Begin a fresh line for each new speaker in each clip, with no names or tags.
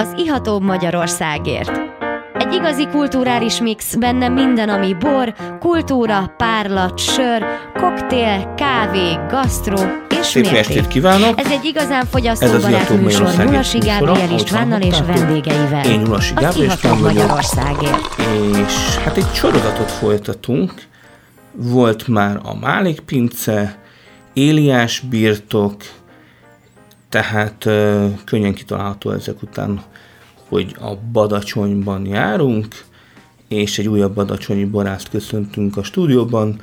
az iható Magyarországért. Egy igazi kulturális mix, benne minden, ami bor, kultúra, párlat, sör, koktél, kávé, gasztró és
Szép
mérték.
estét kívánok!
Ez egy igazán fogyasztóbarát műsor Nyulasi Gábriel Istvánnal és vendégeivel.
Én Nyulasi
Iható
István vagyok.
Magyarországért.
És hát egy sorozatot folytatunk. Volt már a Málik Pince, Éliás birtok, tehát könnyen kitalálható ezek után, hogy a Badacsonyban járunk, és egy újabb badacsonyi borászt köszöntünk a stúdióban,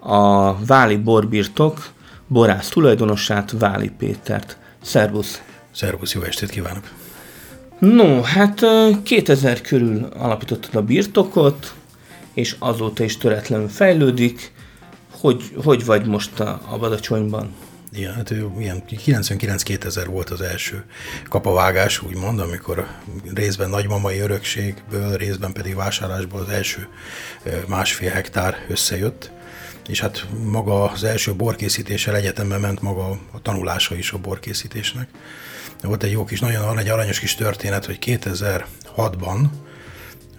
a Váli Borbirtok borász tulajdonosát, Váli Pétert. Szervusz!
Szervusz, jó estét kívánok!
No, hát ö, 2000 körül alapítottad a birtokot, és azóta is töretlenül fejlődik. Hogy, hogy vagy most a, a Badacsonyban?
Igen, hát ő ilyen 99-2000 volt az első kapavágás, úgymond, amikor részben nagymamai örökségből, részben pedig vásárlásból az első másfél hektár összejött. És hát maga az első borkészítéssel egyetemben ment maga a tanulása is a borkészítésnek. Volt egy jó kis, nagyon egy aranyos kis történet, hogy 2006-ban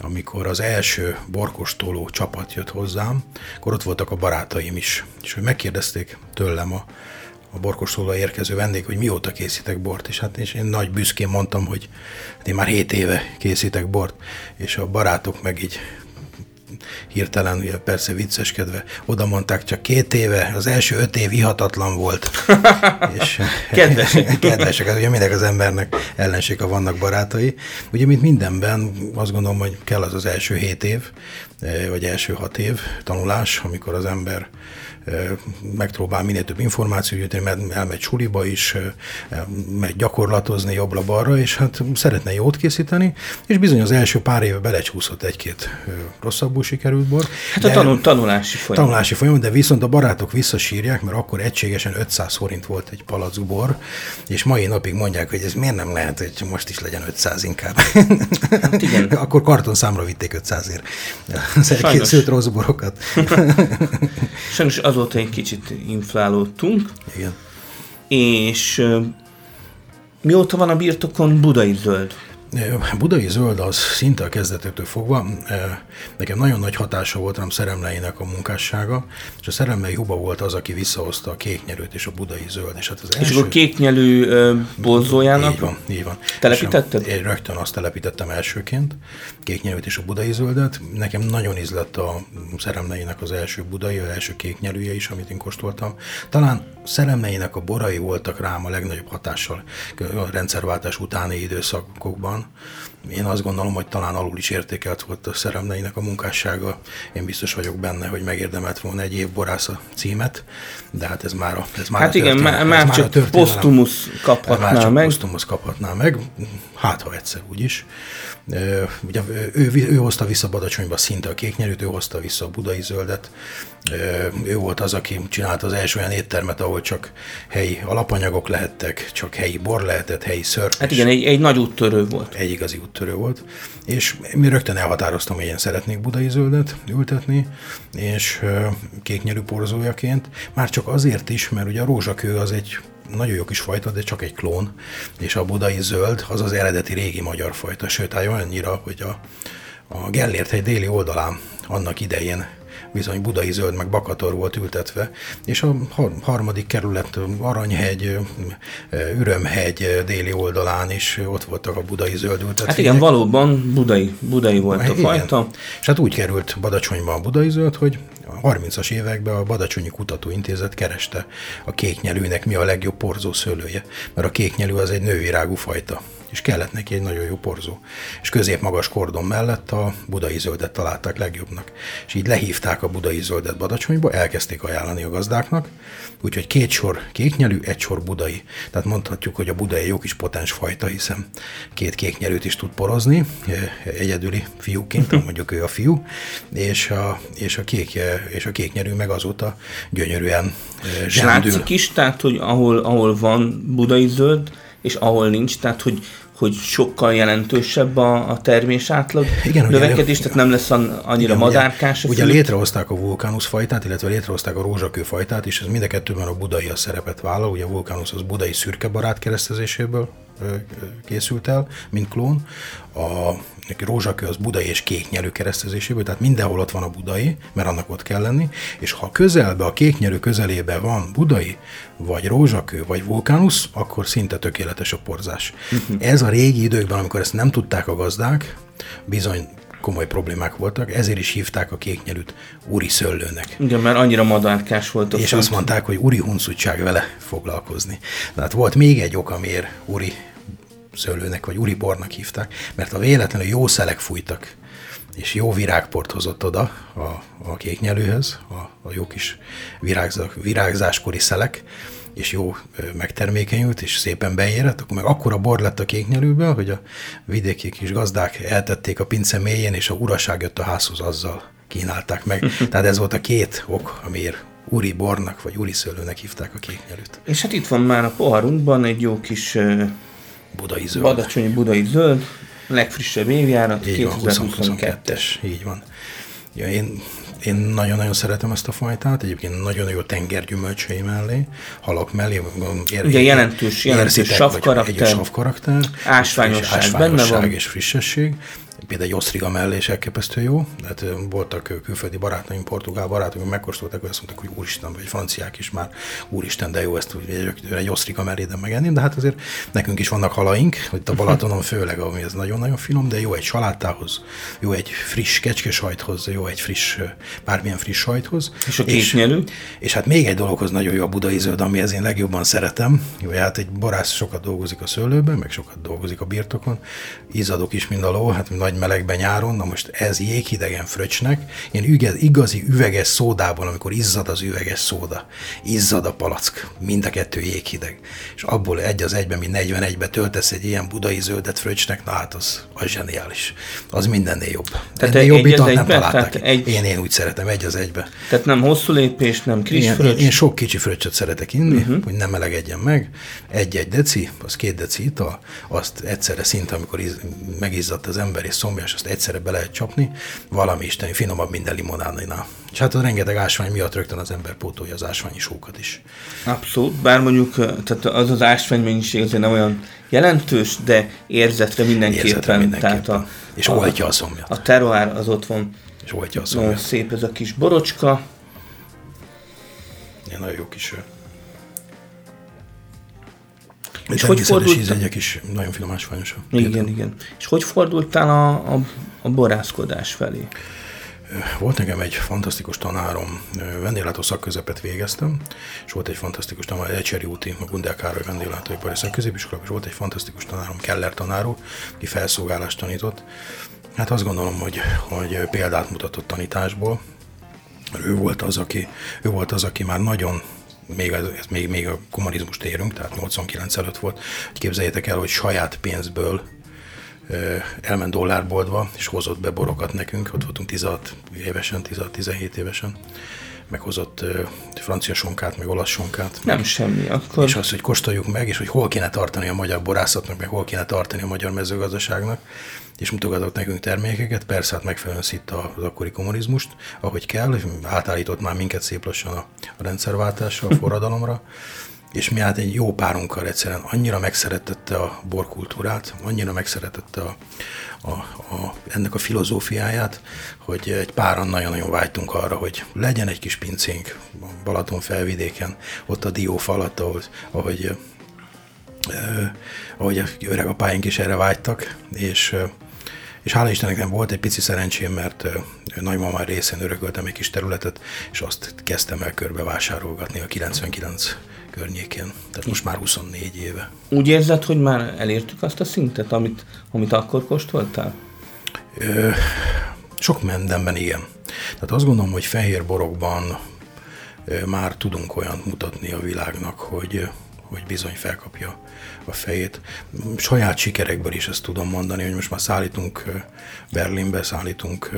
amikor az első borkostoló csapat jött hozzám, akkor ott voltak a barátaim is. És hogy megkérdezték tőlem a, a borkostolóra érkező vendég, hogy mióta készítek bort, és hát és én nagy büszkén mondtam, hogy hát én már 7 éve készítek bort, és a barátok meg így hirtelen, ugye persze vicceskedve, oda mondták, csak két éve, az első öt év ihatatlan volt. és,
Kedvesek.
kedvesek, hát ugye mindenek az embernek ellenség, ha vannak barátai. Ugye, mint mindenben, azt gondolom, hogy kell az az első hét év, vagy első hat év tanulás, amikor az ember megpróbál minél több információt gyűjteni, mert elmegy suliba is, megy gyakorlatozni jobbra-balra, és hát szeretne jót készíteni, és bizony az első pár éve belecsúszott egy-két rosszabbul sikerült bor.
Hát a tanul, tanulási folyamat.
Tanulási folyamat, de viszont a barátok visszasírják, mert akkor egységesen 500 forint volt egy palack bor, és mai napig mondják, hogy ez miért nem lehet, hogy most is legyen 500 inkább. Hát
igen.
akkor kartonszámra vitték 500-ért az elkészült rossz borokat.
Sajnos azóta egy kicsit inflálódtunk,
Igen.
és mióta van a birtokon budai zöld?
Budai zöld az szinte a kezdetektől fogva, nekem nagyon nagy hatása volt rám szeremleinek a munkássága, és a szeremlei Huba volt az, aki visszahozta a kéknyerőt és a budai zöld. És, hát az
És akkor kéknyelű ö, bolzójának
Így van, így van.
Telepítetted?
És én rögtön azt telepítettem elsőként, kéknyelőt és a budai zöldet. Nekem nagyon ízlett a szeremleinek az első budai, az első kéknyelője is, amit én kóstoltam. Talán szeremleinek a borai voltak rám a legnagyobb hatással a rendszerváltás utáni időszakokban. Én azt gondolom, hogy talán alul is értékelt volt a szeremleinek a munkássága. Én biztos vagyok benne, hogy megérdemelt volna egy év borásza címet, de hát ez már a, ez már
Hát
a
igen, már,
ez
már
a
csak posztumusz
Már
kaphatná
csak
meg.
Posztumusz kaphatná meg, hát ha egyszer úgyis. Ugye ő, ő, ő hozta vissza Badacsonyba szinte a kéknyerűt, ő hozta vissza a budai zöldet. Ő volt az, aki csinálta az első olyan éttermet, ahol csak helyi alapanyagok lehettek, csak helyi bor lehetett, helyi szörp.
Hát igen, egy, egy nagy úttörő volt.
egy igazi úttörő volt, és mi rögtön elhatároztam, hogy én szeretnék budai zöldet ültetni, és ö, kéknyelű porzójaként, már csak azért is, mert ugye a rózsakő az egy nagyon jó kis fajta, de csak egy klón, és a budai zöld az az eredeti régi magyar fajta, sőt, hát olyannyira, hogy a, a Gellért egy déli oldalán annak idején bizony budai zöld meg bakator volt ültetve, és a har- harmadik kerület Aranyhegy, Ürömhegy déli oldalán is ott voltak a budai zöld ültetvények.
Hát igen, valóban budai, budai volt a
Igen.
fajta.
És hát úgy került Badacsonyba a budai zöld, hogy a 30-as években a Badacsonyi Kutatóintézet kereste a kéknyelőnek mi a legjobb porzó szőlője, mert a kéknyelő az egy nővirágú fajta és kellett neki egy nagyon jó porzó. És középmagas kordon mellett a budai zöldet találták legjobbnak. És így lehívták a budai zöldet Badacsonyba, elkezdték ajánlani a gazdáknak, úgyhogy két sor kéknyelű, egy sor budai. Tehát mondhatjuk, hogy a budai jó kis potens fajta, hiszen két kéknyelőt is tud porozni, egyedüli fiúként, mondjuk ő a fiú, és a, és a, kék, és a kéknyelő meg azóta gyönyörűen
És
zsendül.
látszik is, tehát, hogy ahol, ahol van budai zöld, és ahol nincs, tehát, hogy hogy sokkal jelentősebb a, a termés átlag
Igen, ugye
növekedés,
elő-
tehát nem lesz an- annyira
Igen,
madárkás
Ugye, ugye létrehozták a vulkánusz fajtát, illetve létrehozták a rózsakő fajtát, és ez mind a kettőben a budai a szerepet vállal. Ugye a vulkánusz az budai szürke barát keresztezéséből készült el, mint klón. A rózsakő az budai és kék nyelő keresztezéséből, tehát mindenhol ott van a budai, mert annak ott kell lenni, és ha közelbe, a kék nyelő közelébe van budai, vagy rózsakő, vagy vulkánusz, akkor szinte tökéletes a porzás. Uh-huh. Ez a régi időkben, amikor ezt nem tudták a gazdák, bizony komoly problémák voltak, ezért is hívták a kéknyelűt úri szöllőnek.
Igen, mert annyira madárkás volt.
És azt mondták, hogy úri huncutság vele foglalkozni. De hát volt még egy ok, amiért úri szőlőnek vagy úri bornak hívták, mert a véletlenül jó szelek fújtak, és jó virágport hozott oda a, a kéknyelőhöz, a, a jó kis virágzás, virágzáskori szelek, és jó megtermékenyült, és szépen beérett, akkor meg akkora bor lett a kéknyelőből, hogy a vidéki kis gazdák eltették a pince mélyén, és a uraság jött a házhoz azzal kínálták meg. Tehát ez volt a két ok, amiért úri bornak, vagy úri szőlőnek hívták a kéknyelőt.
És hát itt van már a poharunkban egy jó kis
budai zöld.
Badacsonyi budai zöld, legfrissebb évjárat, 2022-es.
Így van. Ja, én én nagyon-nagyon szeretem ezt a fajtát, egyébként nagyon jó tengergyümölcsei mellé, halak mellé.
Ér, Ugye jelentős, jelentős savkarakter,
egy savkarakter,
ásványosság,
ásványosság benne van. és frissesség például egy osztriga mellé is elképesztő jó. Hát voltak külföldi barátaim, portugál barátok, megkóstolták, hogy azt mondták, hogy úristen, vagy franciák is már, úristen, de jó ezt egy, egy osztriga mellé de megenni, de hát azért nekünk is vannak halaink, hogy a Balatonon főleg, ami ez nagyon-nagyon finom, de jó egy salátához, jó egy friss kecskesajthoz, jó egy friss, bármilyen friss sajthoz.
És a kéknyelő?
És, és hát még egy dologhoz nagyon jó a budai zöld, amihez én legjobban szeretem. Jó, hát egy borász sokat dolgozik a szőlőben, meg sokat dolgozik a birtokon, izzadok is, mind a ló, hát nagy melegben nyáron, na most ez jéghidegen fröccsnek, ilyen igazi üveges szódában, amikor izzad az üveges szóda, izzad a palack, mind a kettő jéghideg, és abból egy az egyben, mint 41-be töltesz egy ilyen budai zöldet fröccsnek, na hát az, az zseniális. Az mindennél jobb. Tehát Ennél jobb itat nem találták. Egy... Én, én úgy szeretem, egy az egybe.
Tehát nem hosszú lépés, nem kis
én, fröccs. Én, én sok kicsi fröccsöt szeretek inni, uh-huh. hogy nem melegedjen meg. Egy-egy deci, az két deci ital, azt egyszerre szinte, amikor iz, megizzadt az ember, és szomjas, azt egyszerre be lehet csapni, valami isteni finomabb minden limonádinál. És hát a rengeteg ásvány miatt rögtön az ember pótolja az ásványi sókat is.
Abszolút, bár mondjuk tehát az az ásvány mennyiség azért nem olyan jelentős, de érzetre mindenképpen. Érzetre mindenképpen. Tehát a,
és oltja a szomjat.
A teroár az ott van.
És oltja a szomjat.
Szép ez a kis borocska.
Ilyen nagyon jó kis
és hogy fordult?
ízegyek is nagyon finom ásványosak.
Igen, Például. igen. És hogy fordultál a, a, a borászkodás felé?
Volt nekem egy fantasztikus tanárom, vendéglátó szakközepet végeztem, és volt egy fantasztikus tanárom, Ecseri úti, a Gundel Károly vendéglátóipari szakközépiskolában, és volt egy fantasztikus tanárom, Keller tanáró, aki felszolgálást tanított. Hát azt gondolom, hogy, hogy példát mutatott tanításból. Ő volt az, aki, ő volt az, aki már nagyon még, ez, még, még a kommunizmust érünk, tehát 89 előtt volt, hogy képzeljétek el, hogy saját pénzből elment dollárboltba, és hozott be borokat nekünk, ott voltunk 16 évesen, 16-17 évesen, meghozott francia sonkát, meg olasz sonkát.
Nem semmi, akkor...
És azt, hogy kóstoljuk meg, és hogy hol kéne tartani a magyar borászatnak, meg hol kéne tartani a magyar mezőgazdaságnak, és mutogatott nekünk termékeket, persze hát megfelelően szitta az akkori kommunizmust, ahogy kell, átállított már minket szép lassan a, a rendszerváltásra, a forradalomra, és mi hát egy jó párunkkal egyszerűen annyira megszeretette a borkultúrát, annyira megszeretette a, a, a, ennek a filozófiáját, hogy egy páran nagyon-nagyon vágytunk arra, hogy legyen egy kis pincénk Balaton felvidéken, ott a diófa alatt, ahol, ahogy, eh, ahogy a öreg apáink is erre vágytak, és és hála Istennek nem volt egy pici szerencsém, mert nagymamám részén örököltem egy kis területet, és azt kezdtem el körbevásárolgatni a 99 környékén. Tehát most már 24 éve.
Úgy érzed, hogy már elértük azt a szintet, amit, amit akkor kóstoltál?
Ö, sok mindenben igen. Tehát azt gondolom, hogy fehér borokban már tudunk olyan mutatni a világnak, hogy, hogy bizony felkapja a fejét. Saját sikerekből is ezt tudom mondani, hogy most már szállítunk Berlinbe, szállítunk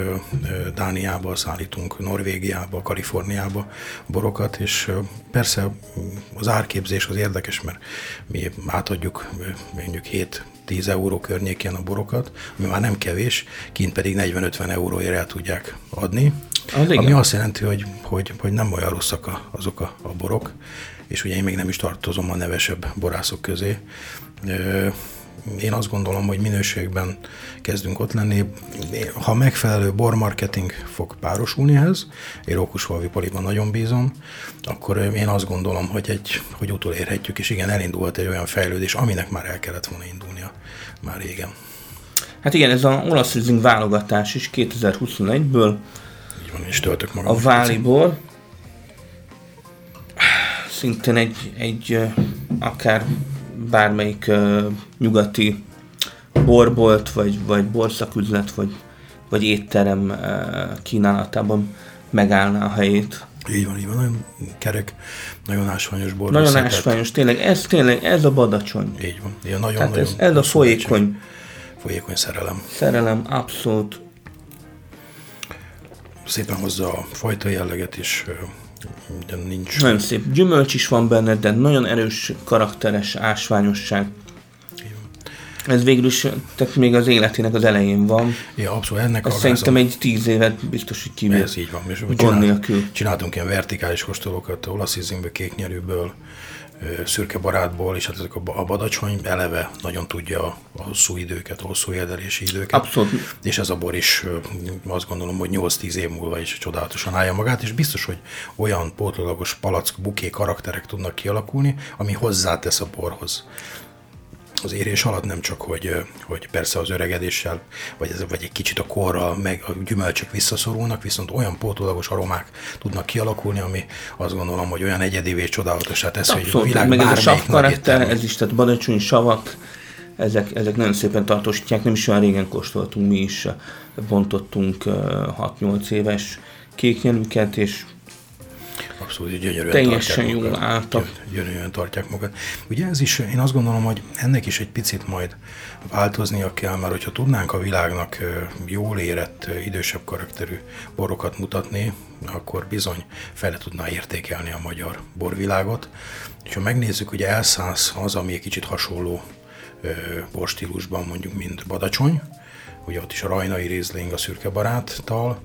Dániába, szállítunk Norvégiába, Kaliforniába borokat, és persze az árképzés az érdekes, mert mi átadjuk mondjuk 7 10 euró környékén a borokat, ami már nem kevés, kint pedig 40-50 euróért el tudják adni. Az ami igen. azt jelenti, hogy, hogy, hogy nem olyan rosszak a, azok a, a borok, és ugye én még nem is tartozom a nevesebb borászok közé, én azt gondolom, hogy minőségben kezdünk ott lenni. Ha megfelelő bormarketing fog párosulni ehhez, én Rókusvalvi Poliban nagyon bízom, akkor én azt gondolom, hogy, egy, hogy utolérhetjük, és igen, elindult egy olyan fejlődés, aminek már el kellett volna indulnia már régen.
Hát igen, ez a olasz Riesling válogatás is 2021-ből.
Így van, és töltök magam.
A Válibor. Szintén egy, egy akár bármelyik uh, nyugati borbolt, vagy, vagy borszaküzlet, vagy, vagy étterem uh, kínálatában megállná a helyét.
Így van, így van, nagyon kerek, nagyon ásványos bor.
Nagyon ásványos, tényleg, ez tényleg, ez a badacsony.
Így van, ilyen nagyon,
Tehát
nagyon,
ez, ez a folyékony.
Folyékony szerelem.
Szerelem, abszolút.
Szépen hozza a fajta jelleget is, de nincs...
Nagyon szép. Gyümölcs is van benne, de nagyon erős, karakteres ásványosság. Ez végül is, tehát még az életének az elején van.
Ja, abszolút. Ennek
Azt szerintem egy tíz évet biztos, hogy kivér.
Ez így van. És
gond nélkül.
Csináltunk ilyen vertikális kóstolókat, olasz ízünkből, kéknyerűből, ö, szürke barátból, és hát ezek a, badacsony eleve nagyon tudja a, hosszú időket, a hosszú érdelési időket.
Abszolút.
És ez a bor is azt gondolom, hogy 8-10 év múlva is csodálatosan állja magát, és biztos, hogy olyan pótlólagos palack, buké karakterek tudnak kialakulni, ami hozzátesz a borhoz az érés alatt nem csak, hogy, hogy persze az öregedéssel, vagy, ez, vagy egy kicsit a korral, meg a gyümölcsök visszaszorulnak, viszont olyan pótolagos aromák tudnak kialakulni, ami azt gondolom, hogy olyan egyedivé csodálatosá tesz, hogy a
Abszolút,
világ
meg ez a sav karakter, ez is, tehát badacsony savak, ezek, ezek nagyon szépen tartósítják, nem is olyan régen kóstoltunk mi is, bontottunk ö, 6-8 éves kéknyelűket, és
Abszolút, gyönyörűen
Teljesen
tartják
jól
magukat.
álltak.
Gyö- Gyönyörűen tartják magukat. Ugye ez is, én azt gondolom, hogy ennek is egy picit majd változnia kell, mert hogyha tudnánk a világnak jól érett, idősebb karakterű borokat mutatni, akkor bizony fel tudná értékelni a magyar borvilágot. És ha megnézzük, hogy elszállsz az, ami egy kicsit hasonló borstílusban, mondjuk, mint Badacsony, ugye ott is a rajnai Riesling a szürke baráttal,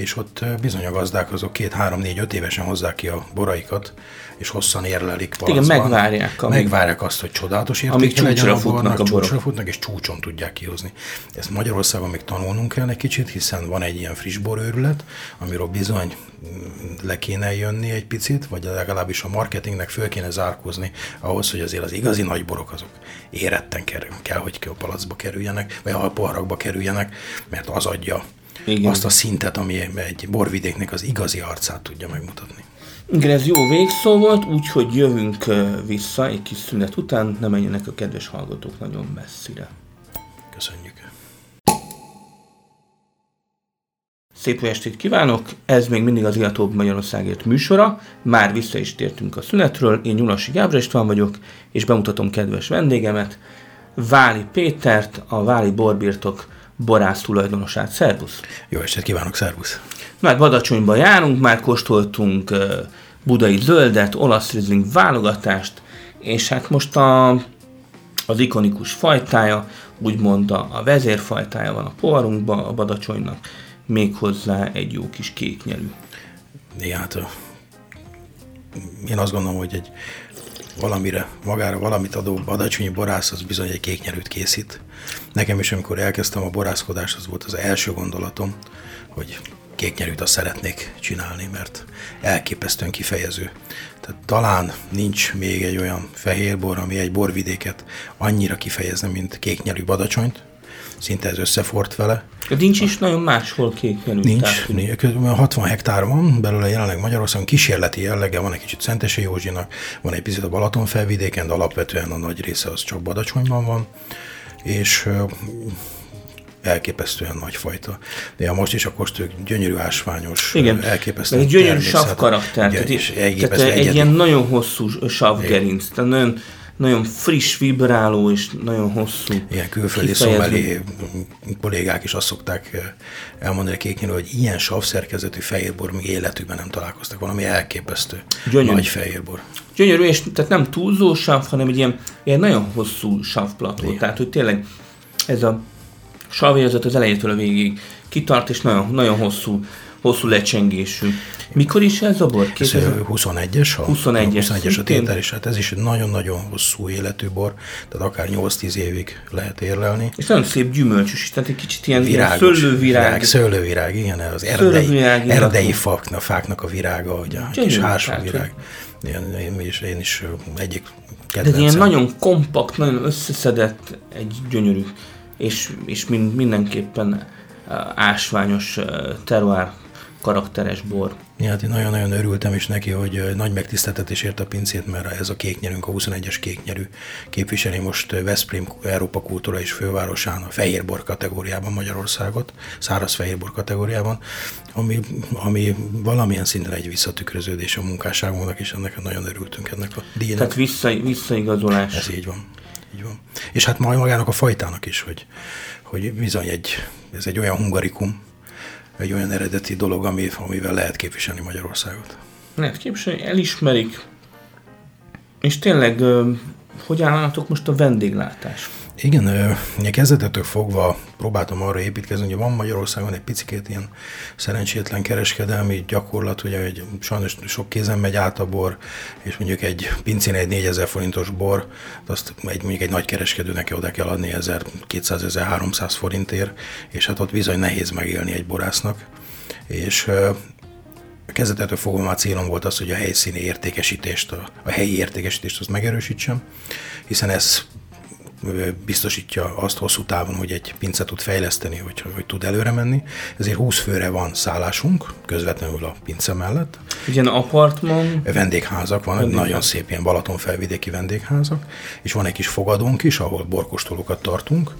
és ott bizony a gazdák azok két, három, négy, öt évesen hozzák ki a boraikat, és hosszan érlelik
Igen,
palacban.
megvárják, amíg-
megvárják azt, hogy csodálatos
amíg
értéke legyen
csúcsra
a
futnak
bornak,
a borok.
csúcsra futnak, és csúcson tudják kihozni. Ezt Magyarországon még tanulnunk kell egy kicsit, hiszen van egy ilyen friss borőrület, amiről bizony mm, le kéne jönni egy picit, vagy legalábbis a marketingnek föl kéne zárkózni ahhoz, hogy azért az igazi nagy borok azok éretten kell, kell hogy a palacba kerüljenek, vagy a poharakba kerüljenek, mert az adja
Igen.
azt a szintet, ami egy borvidéknek az igazi arcát tudja megmutatni.
Igen, ez jó végszó volt, úgyhogy jövünk vissza egy kis szünet után, ne menjenek a kedves hallgatók nagyon messzire.
Köszönjük.
Szép estét kívánok! Ez még mindig az Ilatóbb Magyarországért műsora. Már vissza is tértünk a szünetről. Én Nyulasi Gábor István vagyok, és bemutatom kedves vendégemet, Váli Pétert, a Váli Borbirtok borász tulajdonosát. Szervusz!
Jó estét kívánok, szervusz!
Na hát Badacsonyba járunk, már kóstoltunk budai zöldet, olasz rizling válogatást, és hát most a, az ikonikus fajtája, úgymond a, a vezérfajtája van a poharunkban, a Badacsonynak, méghozzá egy jó kis kéknyelű.
Igen, hát én azt gondolom, hogy egy valamire, magára valamit adó badacsonyi borász, az bizony egy kéknyerűt készít. Nekem is, amikor elkezdtem a borászkodást, az volt az első gondolatom, hogy kéknyerűt azt szeretnék csinálni, mert elképesztően kifejező. Tehát talán nincs még egy olyan fehérbor, ami egy borvidéket annyira kifejezne, mint kéknyelű badacsonyt, szinte ez összefort vele,
De nincs is nagyon máshol.
Nincs,
tehát, hogy-
nincs. Kb. 60 hektár van, belőle jelenleg Magyarországon kísérleti jellege, van egy kicsit Szentesi Józsinak, van egy picit a Balaton felvidéken, de alapvetően a nagy része az csak Badacsonyban van, és elképesztően nagy fajta. De ja, most is a kóstoljuk gyönyörű ásványos,
Igen,
ö, elképesztő.
meg egy gyönyörű
természet-
sav karakter,
Gyö-
tehát, tehát egy
egyedi.
ilyen nagyon hosszú savgerinc, tehát nagyon, nagyon friss, vibráló és nagyon hosszú.
Ilyen külföldi szomeli kollégák is azt szokták eh, elmondani a kéknyelő, hogy ilyen savszerkezetű fehérbor még életükben nem találkoztak. Valami elképesztő
Gyönyörű.
nagy fehérbor.
Gyönyörű, és tehát nem túlzó sav, hanem egy ilyen, ilyen nagyon hosszú savplató. Tehát, hogy tényleg ez a savérzet az elejétől a végig kitart, és nagyon, nagyon hosszú, hosszú lecsengésű. Mikor is ez a bor?
Ez 21-es, a
21-es,
21-es a tétel, és hát ez is egy nagyon-nagyon hosszú életű bor, tehát akár 8-10 évig lehet érlelni.
És nagyon szép gyümölcsös, tehát egy kicsit ilyen,
Virágos,
ilyen szőlővirág.
Virág, szőlővirág, igen, az erdei, erdei fáknak, fáknak a virága, hogy a kis
hát,
hársóvirág. Én, én, is, én is egyik
De
kedvencem.
ilyen nagyon kompakt, nagyon összeszedett, egy gyönyörű, és, és min- mindenképpen ásványos terroir karakteres bor.
Ja, hát én nagyon-nagyon örültem is neki, hogy nagy megtiszteltetés ért a pincét, mert ez a kéknyerünk, a 21-es kéknyerű képviseli most Veszprém Európa Kultúra és Fővárosán a fehérbor kategóriában Magyarországot, száraz fehérbor kategóriában, ami, ami valamilyen szinten egy visszatükröződés a munkásságunknak, és ennek nagyon örültünk ennek a díjnak.
Tehát vissza, visszaigazolás.
Ez így van. Így van. És hát majd magának a fajtának is, hogy, hogy bizony egy, ez egy olyan hungarikum, egy olyan eredeti dolog, ami, amivel lehet képviselni Magyarországot.
Lehet képviselni, elismerik. És tényleg, hogy állnátok most a vendéglátás?
Igen, kezdetettől fogva próbáltam arra építkezni, hogy van Magyarországon egy picit ilyen szerencsétlen kereskedelmi gyakorlat, ugye, hogy sajnos sok kézen megy át a bor, és mondjuk egy pincén egy 4000 forintos bor, azt egy, mondjuk egy nagy kereskedőnek oda kell adni 1200-1300 forintért, és hát ott bizony nehéz megélni egy borásznak. És kezdetetől fogva már célom volt az, hogy a helyszíni értékesítést, a, a helyi értékesítést azt megerősítsem, hiszen ez biztosítja azt hosszú távon, hogy egy pince tud fejleszteni, hogy, hogy tud előre menni. Ezért 20 főre van szállásunk, közvetlenül a pince mellett.
Ilyen apartman,
Vendégházak van,
Vendégház.
nagyon szép ilyen Balatonfelvidéki vendégházak, és van egy kis fogadónk is, ahol borkostolókat tartunk.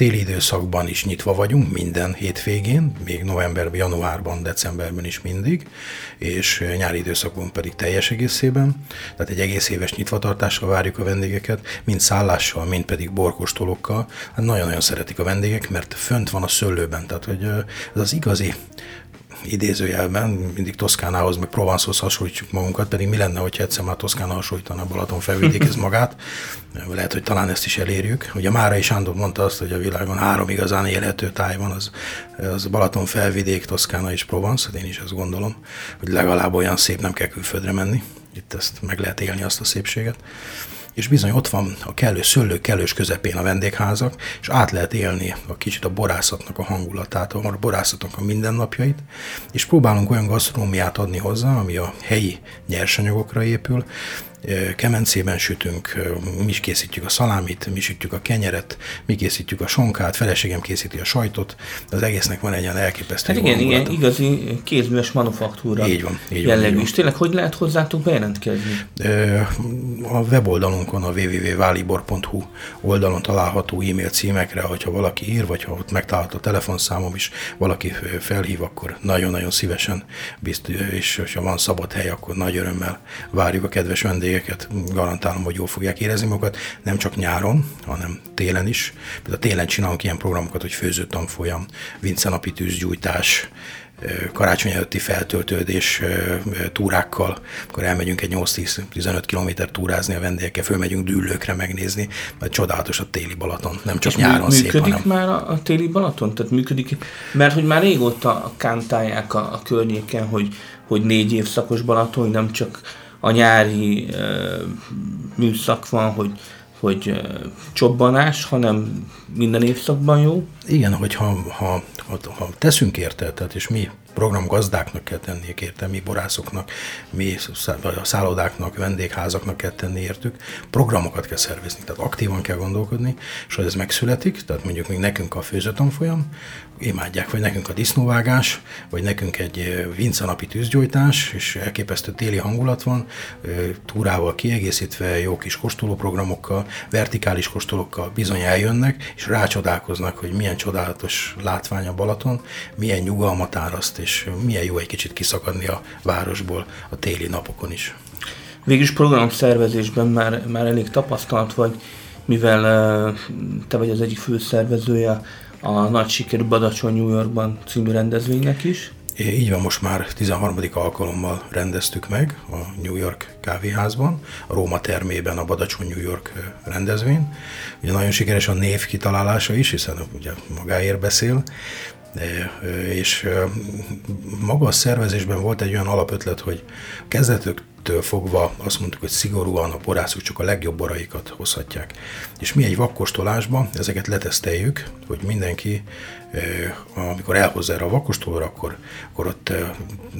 Téli időszakban is nyitva vagyunk, minden hétvégén, még novemberben, januárban, decemberben is mindig, és nyári időszakban pedig teljes egészében. Tehát egy egész éves nyitvatartással várjuk a vendégeket, mind szállással, mind pedig borkostolókkal. Hát nagyon-nagyon szeretik a vendégek, mert fönt van a szőlőben, tehát hogy ez az igazi idézőjelben, mindig Toszkánához, meg Provencehoz hasonlítjuk magunkat, pedig mi lenne, hogyha egyszer már Toszkána hasonlítana a Balaton felvidékhez magát. Lehet, hogy talán ezt is elérjük. Ugye Márai Sándor mondta azt, hogy a világon három igazán élhető táj van, az, az Balaton felvidék, Toszkána és Provence, hát én is azt gondolom, hogy legalább olyan szép nem kell külföldre menni. Itt ezt meg lehet élni, azt a szépséget és bizony ott van a kellő szőlő kellős közepén a vendégházak, és át lehet élni a kicsit a borászatnak a hangulatát, a borászatnak a mindennapjait, és próbálunk olyan gasztronómiát adni hozzá, ami a helyi nyersanyagokra épül, kemencében sütünk, mi is készítjük a szalámit, mi sütjük a kenyeret, mi készítjük a sonkát, feleségem készíti a sajtot, az egésznek van egy ilyen elképesztő
hát igen, igen, igazi kézműves manufaktúra
Így van, így
jellegű.
van.
És tényleg, hogy lehet hozzátok bejelentkezni?
A weboldalunkon, a www.válibor.hu oldalon található e-mail címekre, hogyha valaki ír, vagy ha ott megtalálható a telefonszámom is, valaki felhív, akkor nagyon-nagyon szívesen, bizt, és ha van szabad hely, akkor nagy örömmel várjuk a kedves vendégeket. Garantálom, hogy jól fogják érezni magukat, nem csak nyáron, hanem télen is. Például télen csinálunk ilyen programokat, hogy főzőtanfolyam, vincenapi tűzgyújtás, karácsony előtti feltöltődés túrákkal, akkor elmegyünk egy 8-10-15 kilométer túrázni a vendégekkel, fölmegyünk dűlőkre megnézni, mert csodálatos a téli Balaton, nem csak
És
nyáron
mű-
szép,
működik
hanem
már a, a téli Balaton? Tehát működik, mert hogy már régóta kántálják a, a környéken, hogy, hogy négy évszakos Balaton, nem csak a nyári uh, műszak van, hogy, hogy csobbanás, hanem minden évszakban jó.
Igen, hogy ha, ha, ha, ha teszünk érte, tehát és mi programgazdáknak kell tenni érte, mi borászoknak, mi a szállodáknak, vendégházaknak kell tenni értük, programokat kell szervezni, tehát aktívan kell gondolkodni, és hogy ez megszületik, tehát mondjuk még nekünk a főzőtanfolyam, imádják, vagy nekünk a disznóvágás, vagy nekünk egy vincanapi tűzgyújtás, és elképesztő téli hangulat van, túrával kiegészítve, jó kis kóstolóprogramokkal, vertikális kóstolókkal bizony eljönnek, és rácsodálkoznak, hogy milyen csodálatos látvány a Balaton, milyen nyugalmat áraszt, és milyen jó egy kicsit kiszakadni a városból a téli napokon is.
Végülis programszervezésben már, már elég tapasztalt vagy, mivel te vagy az egyik főszervezője a nagy sikerű Badacsony New Yorkban című rendezvénynek is.
Így van, most már 13. alkalommal rendeztük meg a New York kávéházban, a Róma termében a Badacsony New York rendezvény. Ugye nagyon sikeres a név kitalálása is, hiszen ugye magáért beszél, és maga a szervezésben volt egy olyan alapötlet, hogy kezdetük től fogva azt mondtuk, hogy szigorúan a borászok csak a legjobb boraikat hozhatják. És mi egy vakkostolásban ezeket leteszteljük, hogy mindenki, amikor elhozza erre a vakkostolóra, akkor, akkor ott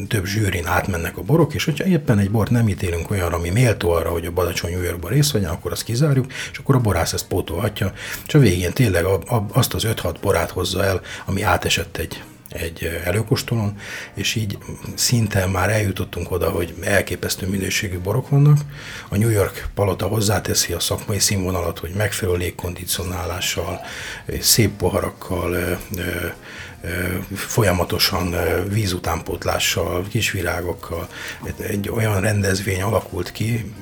több zsűrin átmennek a borok, és hogyha éppen egy bort nem ítélünk olyanra, ami méltó arra, hogy a Badacsony New Yorkban részt vegyen, akkor azt kizárjuk, és akkor a borász ezt pótolhatja, és a végén tényleg azt az 5-6 borát hozza el, ami átesett egy egy előkostolon, és így szinte már eljutottunk oda, hogy elképesztő minőségű borok vannak. A New York palota hozzáteszi a szakmai színvonalat, hogy megfelelő légkondicionálással, szép poharakkal, folyamatosan vízutánpótlással, kisvirágokkal. Egy olyan rendezvény alakult ki,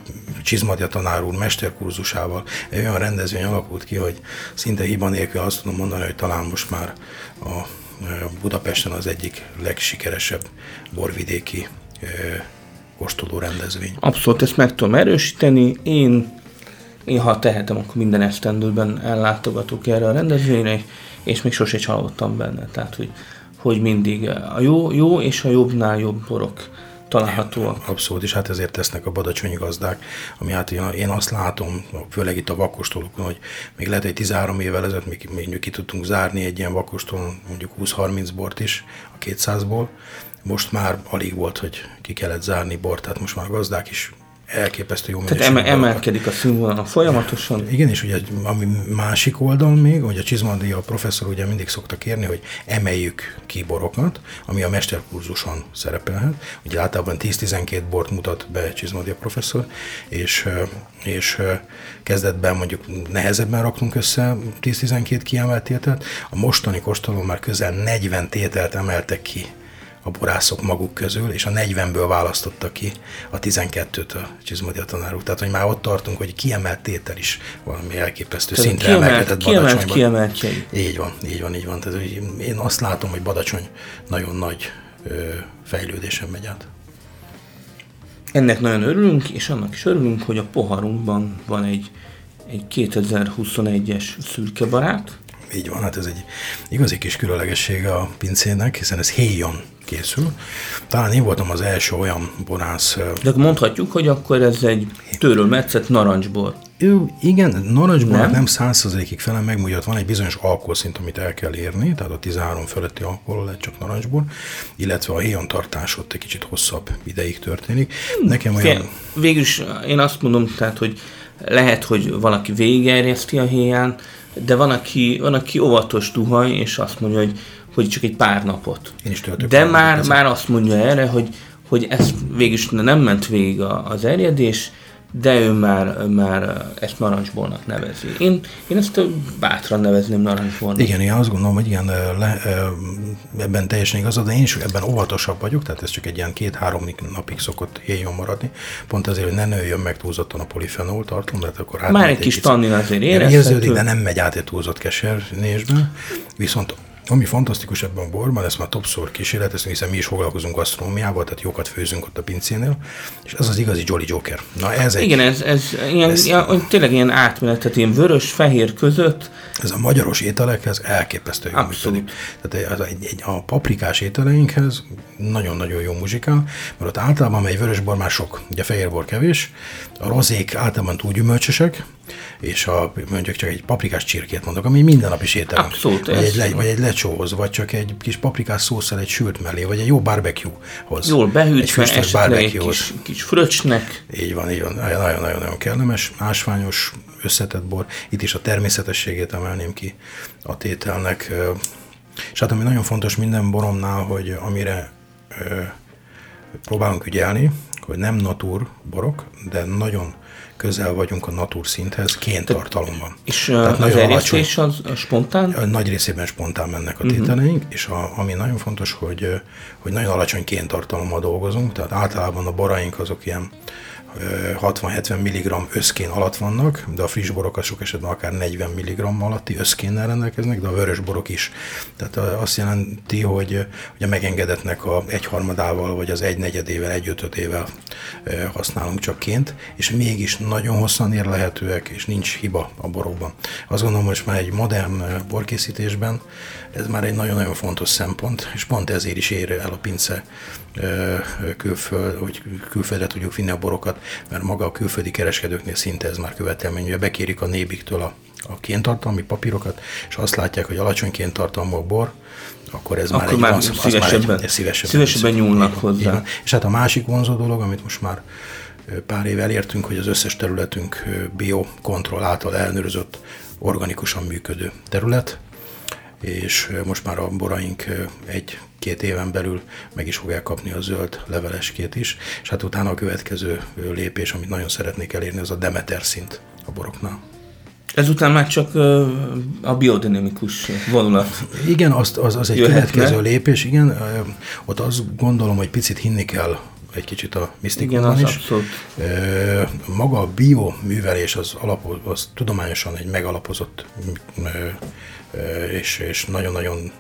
Csizmadja tanár úr mesterkurzusával, egy olyan rendezvény alakult ki, hogy szinte hiba nélkül azt tudom mondani, hogy talán most már a Budapesten az egyik legsikeresebb borvidéki kóstoló rendezvény.
Abszolút, ezt meg tudom erősíteni. Én, én ha tehetem, akkor minden esztendőben ellátogatok erre a rendezvényre, és még sose csalódtam benne. Tehát, hogy, hogy mindig a jó, jó és a jobbnál jobb borok találhatóak.
Abszolút, és hát ezért tesznek a badacsonyi gazdák, ami hát én, azt látom, főleg itt a vakostolókon, hogy még lehet, hogy 13 évvel ezelőtt még, még ki tudtunk zárni egy ilyen vakostolón mondjuk 20-30 bort is a 200-ból, most már alig volt, hogy ki kellett zárni bort, tehát most már a gazdák is elképesztő jó
Tehát eme, emelkedik a színvonal folyamatosan.
Igen, és ugye ami másik oldal még, hogy a Csizmandi, a professzor ugye mindig szokta kérni, hogy emeljük ki borokat, ami a mesterkurzuson szerepelhet. Ugye általában 10-12 bort mutat be Csizmandi a professzor, és, és kezdetben mondjuk nehezebben raktunk össze 10-12 kiemelt tételt, a mostani kóstolón már közel 40 tételt emeltek ki a borászok maguk közül, és a 40-ből választotta ki a 12-t a Csizmadia tanár úr. Tehát, hogy már ott tartunk, hogy kiemelt tétel is valami elképesztő Tehát szintre kiemelt, emelkedett
kiemelt, kiemelt,
Így van, így van, így van. Tehát, hogy én azt látom, hogy Badacsony nagyon nagy ö, fejlődésen megy át.
Ennek nagyon örülünk, és annak is örülünk, hogy a poharunkban van egy, egy 2021-es szürke barát.
Így van, hát ez egy igazi kis különlegessége a pincének, hiszen ez héjon készül. Talán én voltam az első olyan borász.
De mondhatjuk, hogy akkor ez egy tőről metszett narancsból.
Ő, igen, narancsból nem, nem százszerzékig felem meg, ugye van egy bizonyos alkoholszint, amit el kell érni, tehát a 13 feletti alkohol lehet csak narancsból, illetve a héjon tartás ott egy kicsit hosszabb ideig történik. Nekem olyan...
Végülis én azt mondom, tehát, hogy lehet, hogy valaki végigerjeszti a héján, de van aki, van, aki óvatos duhaj, és azt mondja, hogy hogy csak egy pár napot.
Én is töltök.
De már, már azt mondja erre, hogy, hogy ez végül nem ment végig az erjedés, de ő már, már ezt narancsbolnak nevezi. Én, én ezt bátran nevezném narancsbolnak.
Igen, én azt gondolom, hogy igen, le, ebben teljesen igazad, de én is ebben óvatosabb vagyok, tehát ez csak egy ilyen két-három napig szokott éjjön maradni, pont azért, hogy ne nőjön meg túlzottan a polifenol tartalom, tehát akkor
Már egy kis tannin azért érezhető. Érződik,
de nem megy át egy túlzott kesernésbe, viszont ami fantasztikus ebben a borban, ezt már többször kísérleteztünk, hiszen mi is foglalkozunk gasztronómiával, tehát jókat főzünk ott a pincénél, és ez az igazi Jolly Joker.
Na ez egy, Igen, ez, ez, ilyen, ez ilyen, tényleg ilyen átmenet, tehát ilyen vörös-fehér között.
Ez a magyaros ételekhez elképesztő jó Abszolút. Tehát az egy, egy, a paprikás ételeinkhez nagyon-nagyon jó muzsikál, mert ott általában egy vörösbor már sok, ugye fehérbor kevés, a rozék általában túl gyümölcsösek, és a, mondjuk csak egy paprikás csirkét mondok, ami minden nap is ételem.
Abszolút.
Vagy egy, le, vagy egy lecsóhoz, vagy csak egy kis paprikás szószal egy sült mellé, vagy egy jó barbecue-hoz.
Jól behűtve, egy esetleg egy kis, kis fröccsnek.
Így van, így van. Nagyon-nagyon kellemes, ásványos, összetett bor. Itt is a természetességét emelném ki a tételnek. És hát ami nagyon fontos minden boromnál, hogy amire ö, próbálunk ügyelni, hogy nem natur borok, de nagyon közel vagyunk a natur szinthez kéntartalomban.
És Tehát az erjesztés az spontán?
Nagy részében spontán mennek a mhm. tételeink, uh-huh. és a, ami nagyon fontos, hogy, hogy nagyon alacsony kéntartalommal dolgozunk, tehát általában a boraink azok ilyen 60-70 mg összkén alatt vannak, de a friss borok sok esetben akár 40 mg alatti összkénnel rendelkeznek, de a vörös borok is. Tehát azt jelenti, hogy ugye megengedetnek a egyharmadával, vagy az egynegyedével, egyötödével használunk csak ként, és mégis nagyon hosszan érlehetőek, és nincs hiba a borokban. Azt gondolom, hogy már egy modern borkészítésben ez már egy nagyon-nagyon fontos szempont, és pont ezért is ér el a pince külföld, hogy külföldre tudjuk vinni a borokat, mert maga a külföldi kereskedőknél szinte ez már követelmény, hogy bekérik a nébiktől a, a kéntartalmi papírokat, és azt látják, hogy alacsony kéntartalmú a bor, akkor ez
akkor
már egy
már
már egy, szívesebben,
szívesebben nyúlnak hozzá.
Igen. És hát a másik vonzó dolog, amit most már pár éve elértünk, hogy az összes területünk biokontroll által ellenőrzött, organikusan működő terület, és most már a boraink egy-két éven belül meg is fogják kapni a zöld leveleskét is, és hát utána a következő lépés, amit nagyon szeretnék elérni, az a Demeter szint a boroknál.
Ezután már csak a biodinamikus vonulat.
Igen, az, az, az egy
Jöhetne.
következő lépés, igen. Ott azt gondolom, hogy picit hinni kell egy kicsit a misztikumban
Igen, az
is.
abszolút.
Maga a bioművelés az, alapoz, az tudományosan egy megalapozott és, és nagyon-nagyon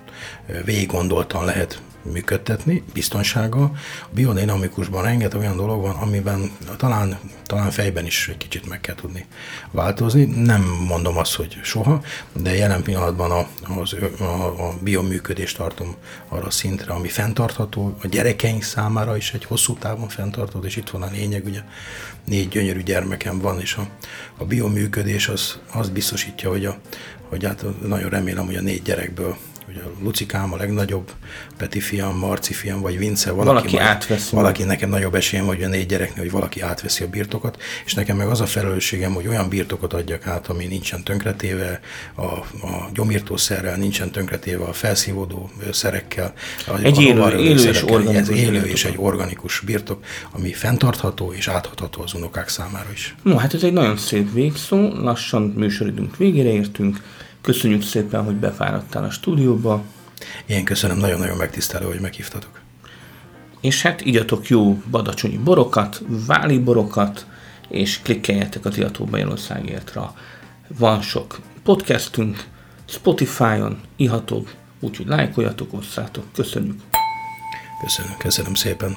végig gondoltan lehet működtetni, biztonsága. A biodinamikusban rengeteg olyan dolog van, amiben talán, talán fejben is egy kicsit meg kell tudni változni. Nem mondom azt, hogy soha, de jelen pillanatban a, az, a, a bioműködést tartom arra a szintre, ami fenntartható, a gyerekeink számára is egy hosszú távon fenntartható, és itt van a lényeg, ugye négy gyönyörű gyermekem van, és a, a bioműködés az, az biztosítja, hogy, a, hogy hát nagyon remélem, hogy a négy gyerekből hogy a Lucikám a legnagyobb, Peti fiam, Marci fiam, vagy Vince, valaki,
Valaki
majd,
átveszi.
Valaki nekem nagyobb esélyem, hogy a négy gyereknél, hogy valaki átveszi a birtokot, és nekem meg az a felelősségem, hogy olyan birtokot adjak át, ami nincsen tönkretéve a, a gyomírtószerrel, nincsen tönkretéve a felszívódó szerekkel. A,
Egy
a
élő- élő és organikus
élő és egy organikus birtok, ami fenntartható és áthatható az unokák számára is.
No, hát ez egy nagyon szép végszó, lassan műsoridőnk végére értünk. Köszönjük szépen, hogy befáradtál a stúdióba,
Én köszönöm, nagyon-nagyon megtisztelő, hogy meghívtatok.
és hát igyatok jó badacsonyi borokat, váli borokat, és klikkeljetek a Tiató Bajorországértra. Van sok podcastünk, Spotify-on ihatóbb, úgyhogy lájkoljatok, osszátok. Köszönjük!
Köszönöm, köszönöm szépen.